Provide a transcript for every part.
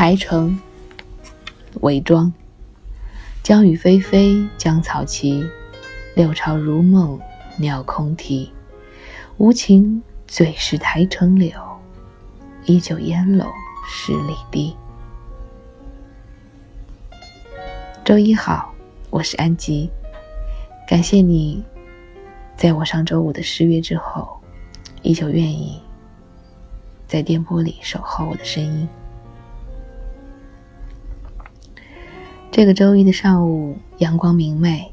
台城，伪装。江雨霏霏，江草齐，六朝如梦，鸟空啼。无情最是台城柳，依旧烟笼十里堤。周一好，我是安吉，感谢你，在我上周五的失约之后，依旧愿意在电波里守候我的声音。这个周一的上午，阳光明媚，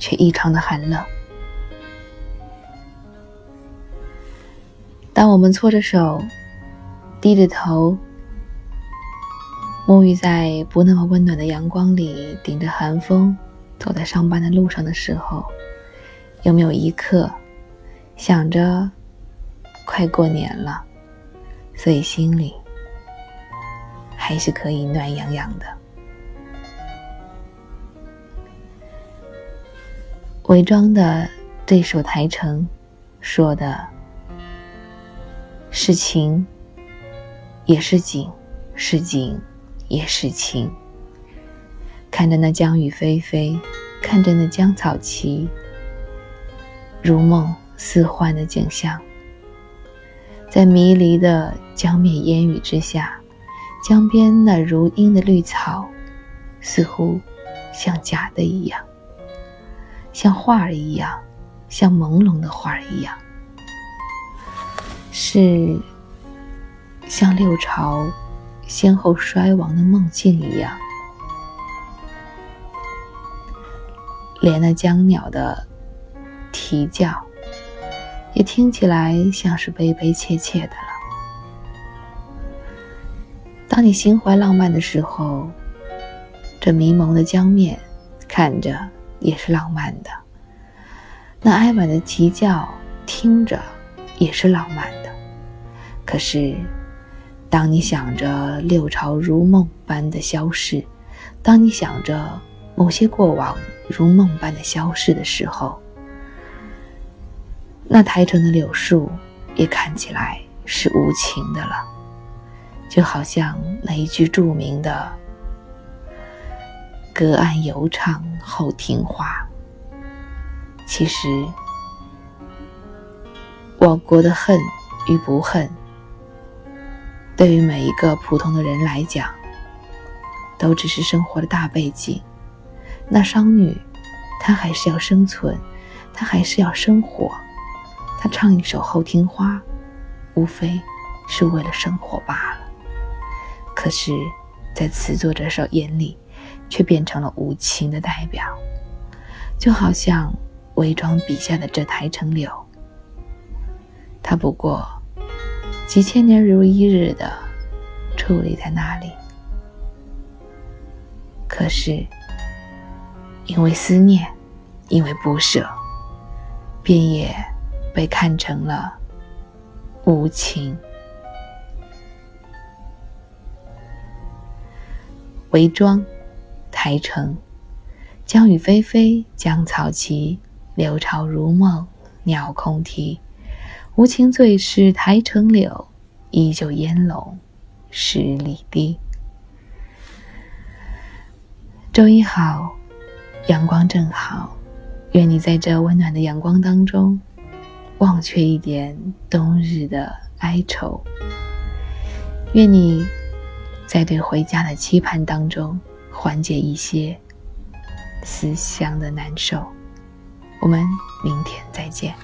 却异常的寒冷。当我们搓着手，低着头，沐浴在不那么温暖的阳光里，顶着寒风，走在上班的路上的时候，有没有一刻想着快过年了，所以心里？还是可以暖洋洋的。伪装的对手台城，说的是情，也是景，是景，也是情。看着那江雨霏霏，看着那江草齐，如梦似幻的景象，在迷离的江面烟雨之下。江边那如茵的绿草，似乎像假的一样，像画儿一样，像朦胧的画儿一样，是像六朝先后衰亡的梦境一样，连那江鸟的啼叫，也听起来像是悲悲切切的了。当你心怀浪漫的时候，这迷蒙的江面看着也是浪漫的；那哀婉的啼叫听着也是浪漫的。可是，当你想着六朝如梦般的消逝，当你想着某些过往如梦般的消逝的时候，那台城的柳树也看起来是无情的了。就好像那一句著名的“隔岸犹唱后庭花”，其实我国的恨与不恨，对于每一个普通的人来讲，都只是生活的大背景。那商女，她还是要生存，她还是要生活，她唱一首《后庭花》，无非是为了生活罢了。可是，在词作者手眼里，却变成了无情的代表，就好像伪装笔下的这台城柳，它不过几千年如一日的矗立在那里。可是，因为思念，因为不舍，便也被看成了无情。围庄，台城，江雨霏霏，江草齐，柳潮如梦，鸟空啼。无情最是台城柳，依旧烟笼十里堤。周一好，阳光正好，愿你在这温暖的阳光当中，忘却一点冬日的哀愁。愿你。在对回家的期盼当中，缓解一些思乡的难受。我们明天再见。